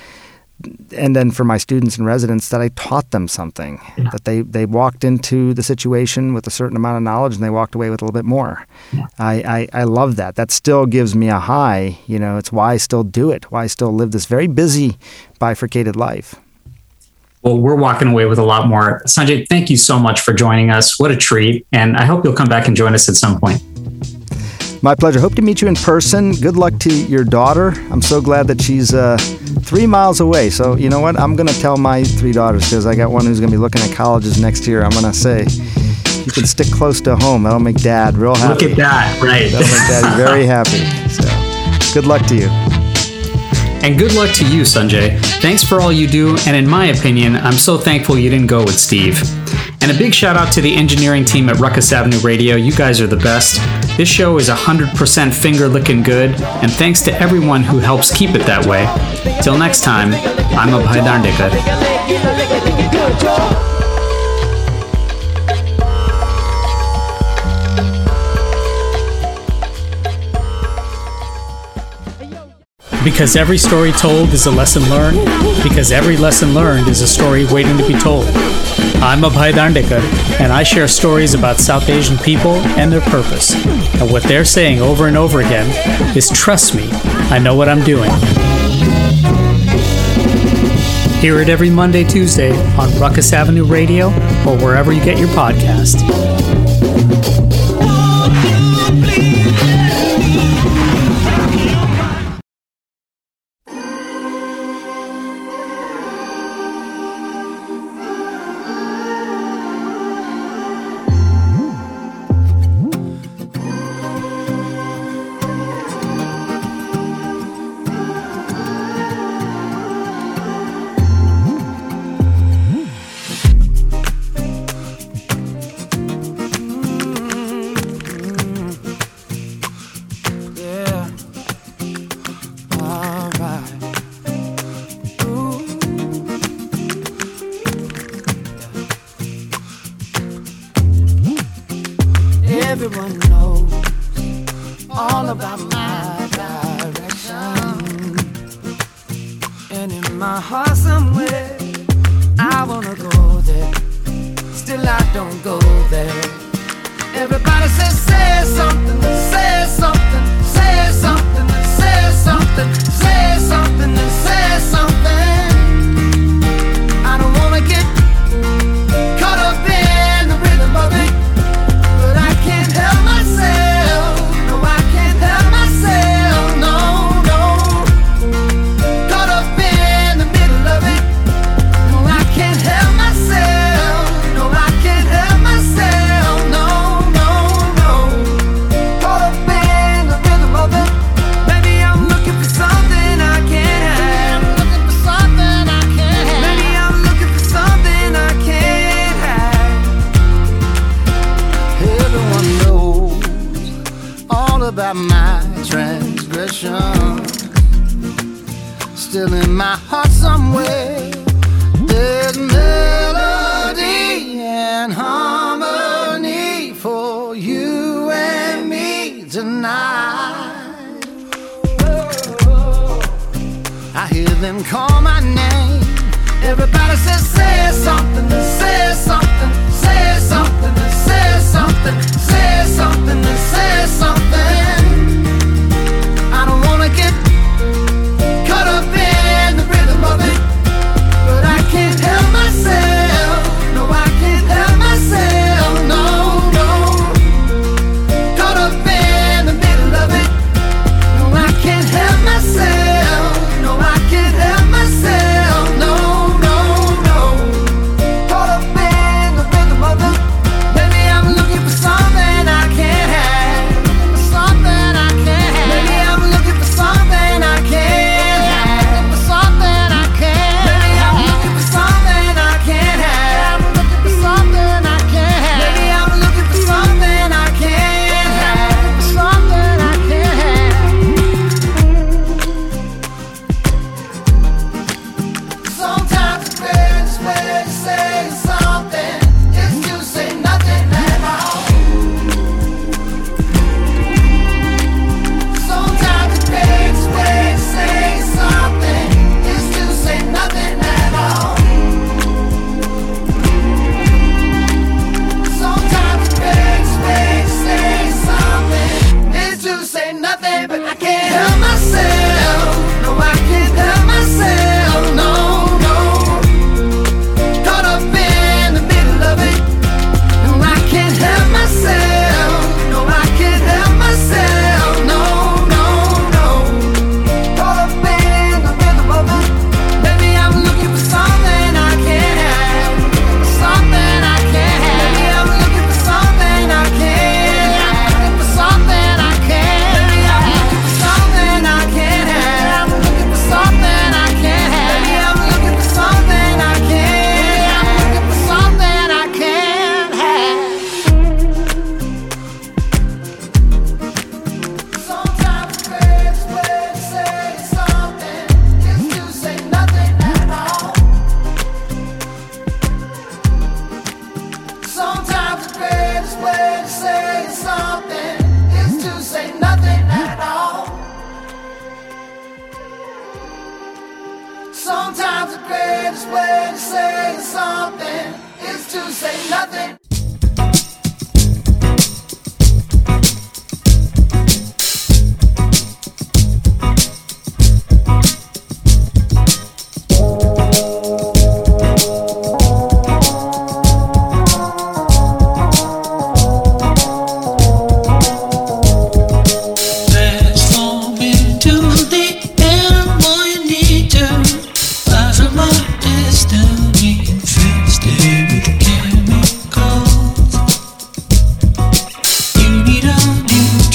and then for my students and residents that I taught them something yeah. that they they walked into the situation with a certain amount of knowledge and they walked away with a little bit more. Yeah. I, I I love that. That still gives me a high. You know, it's why I still do it. Why I still live this very busy, bifurcated life. Well, we're walking away with a lot more. Sanjay, thank you so much for joining us. What a treat. And I hope you'll come back and join us at some point. My pleasure. Hope to meet you in person. Good luck to your daughter. I'm so glad that she's uh, three miles away. So, you know what? I'm going to tell my three daughters because I got one who's going to be looking at colleges next year. I'm going to say, you can stick close to home. That'll make dad real happy. Look at that. Right. That'll make daddy very happy. So, good luck to you. And good luck to you, Sanjay. Thanks for all you do, and in my opinion, I'm so thankful you didn't go with Steve. And a big shout out to the engineering team at Ruckus Avenue Radio. You guys are the best. This show is 100% finger licking good, and thanks to everyone who helps keep it that way. Till next time, I'm Abhay Dandekar. Because every story told is a lesson learned. Because every lesson learned is a story waiting to be told. I'm Abhay Dandekar, and I share stories about South Asian people and their purpose. And what they're saying over and over again is trust me, I know what I'm doing. Hear it every Monday, Tuesday on Ruckus Avenue Radio or wherever you get your podcast.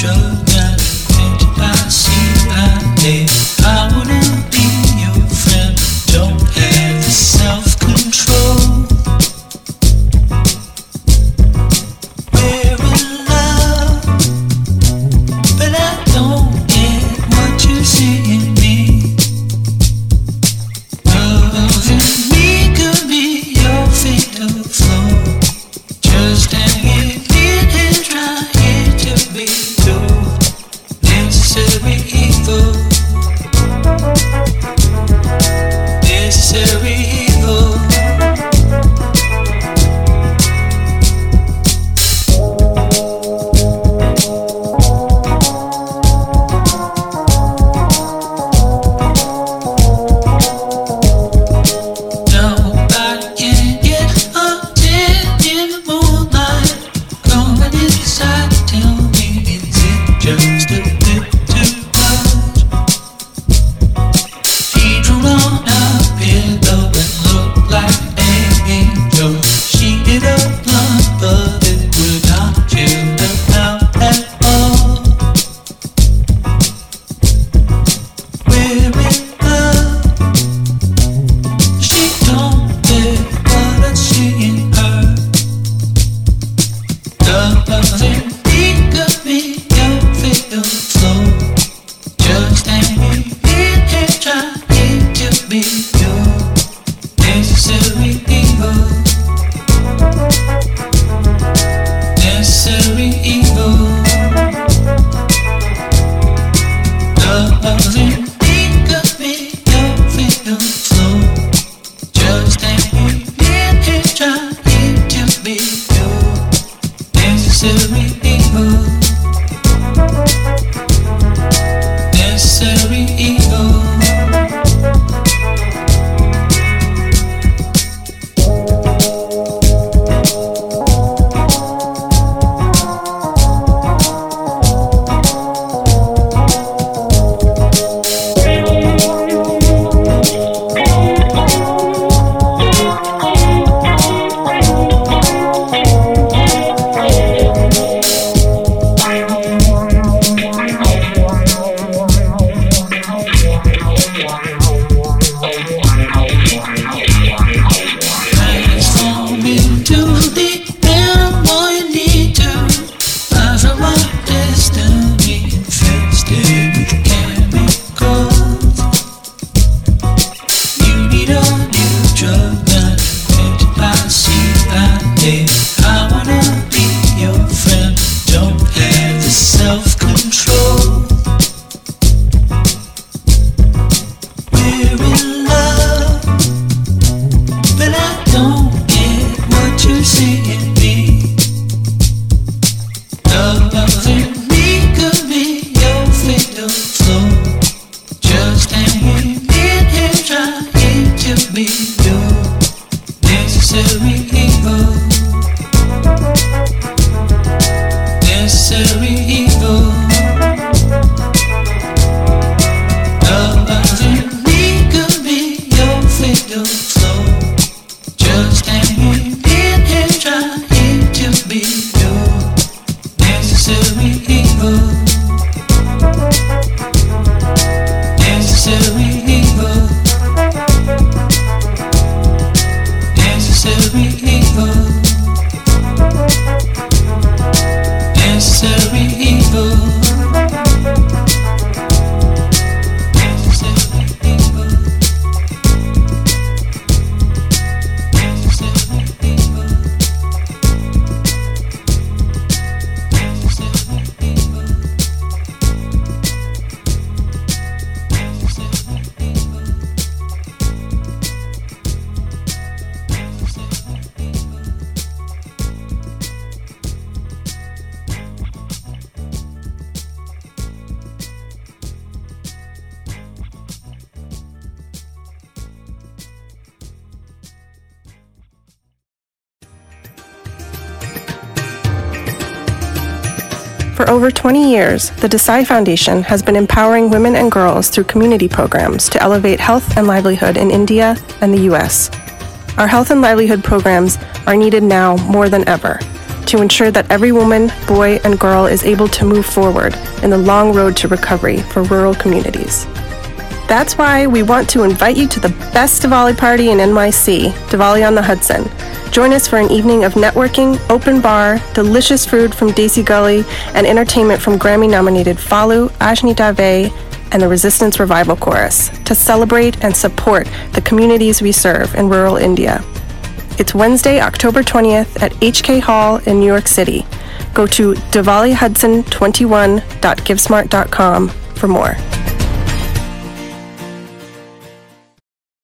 New to me evil. Years, the Desai Foundation has been empowering women and girls through community programs to elevate health and livelihood in India and the US. Our health and livelihood programs are needed now more than ever to ensure that every woman, boy, and girl is able to move forward in the long road to recovery for rural communities. That's why we want to invite you to the best Diwali party in NYC, Diwali on the Hudson. Join us for an evening of networking, open bar, delicious food from Desi Galli, and entertainment from Grammy nominated Falu, Ajni Dave, and the Resistance Revival Chorus to celebrate and support the communities we serve in rural India. It's Wednesday, October 20th at HK Hall in New York City. Go to DiwaliHudson21.givesmart.com for more.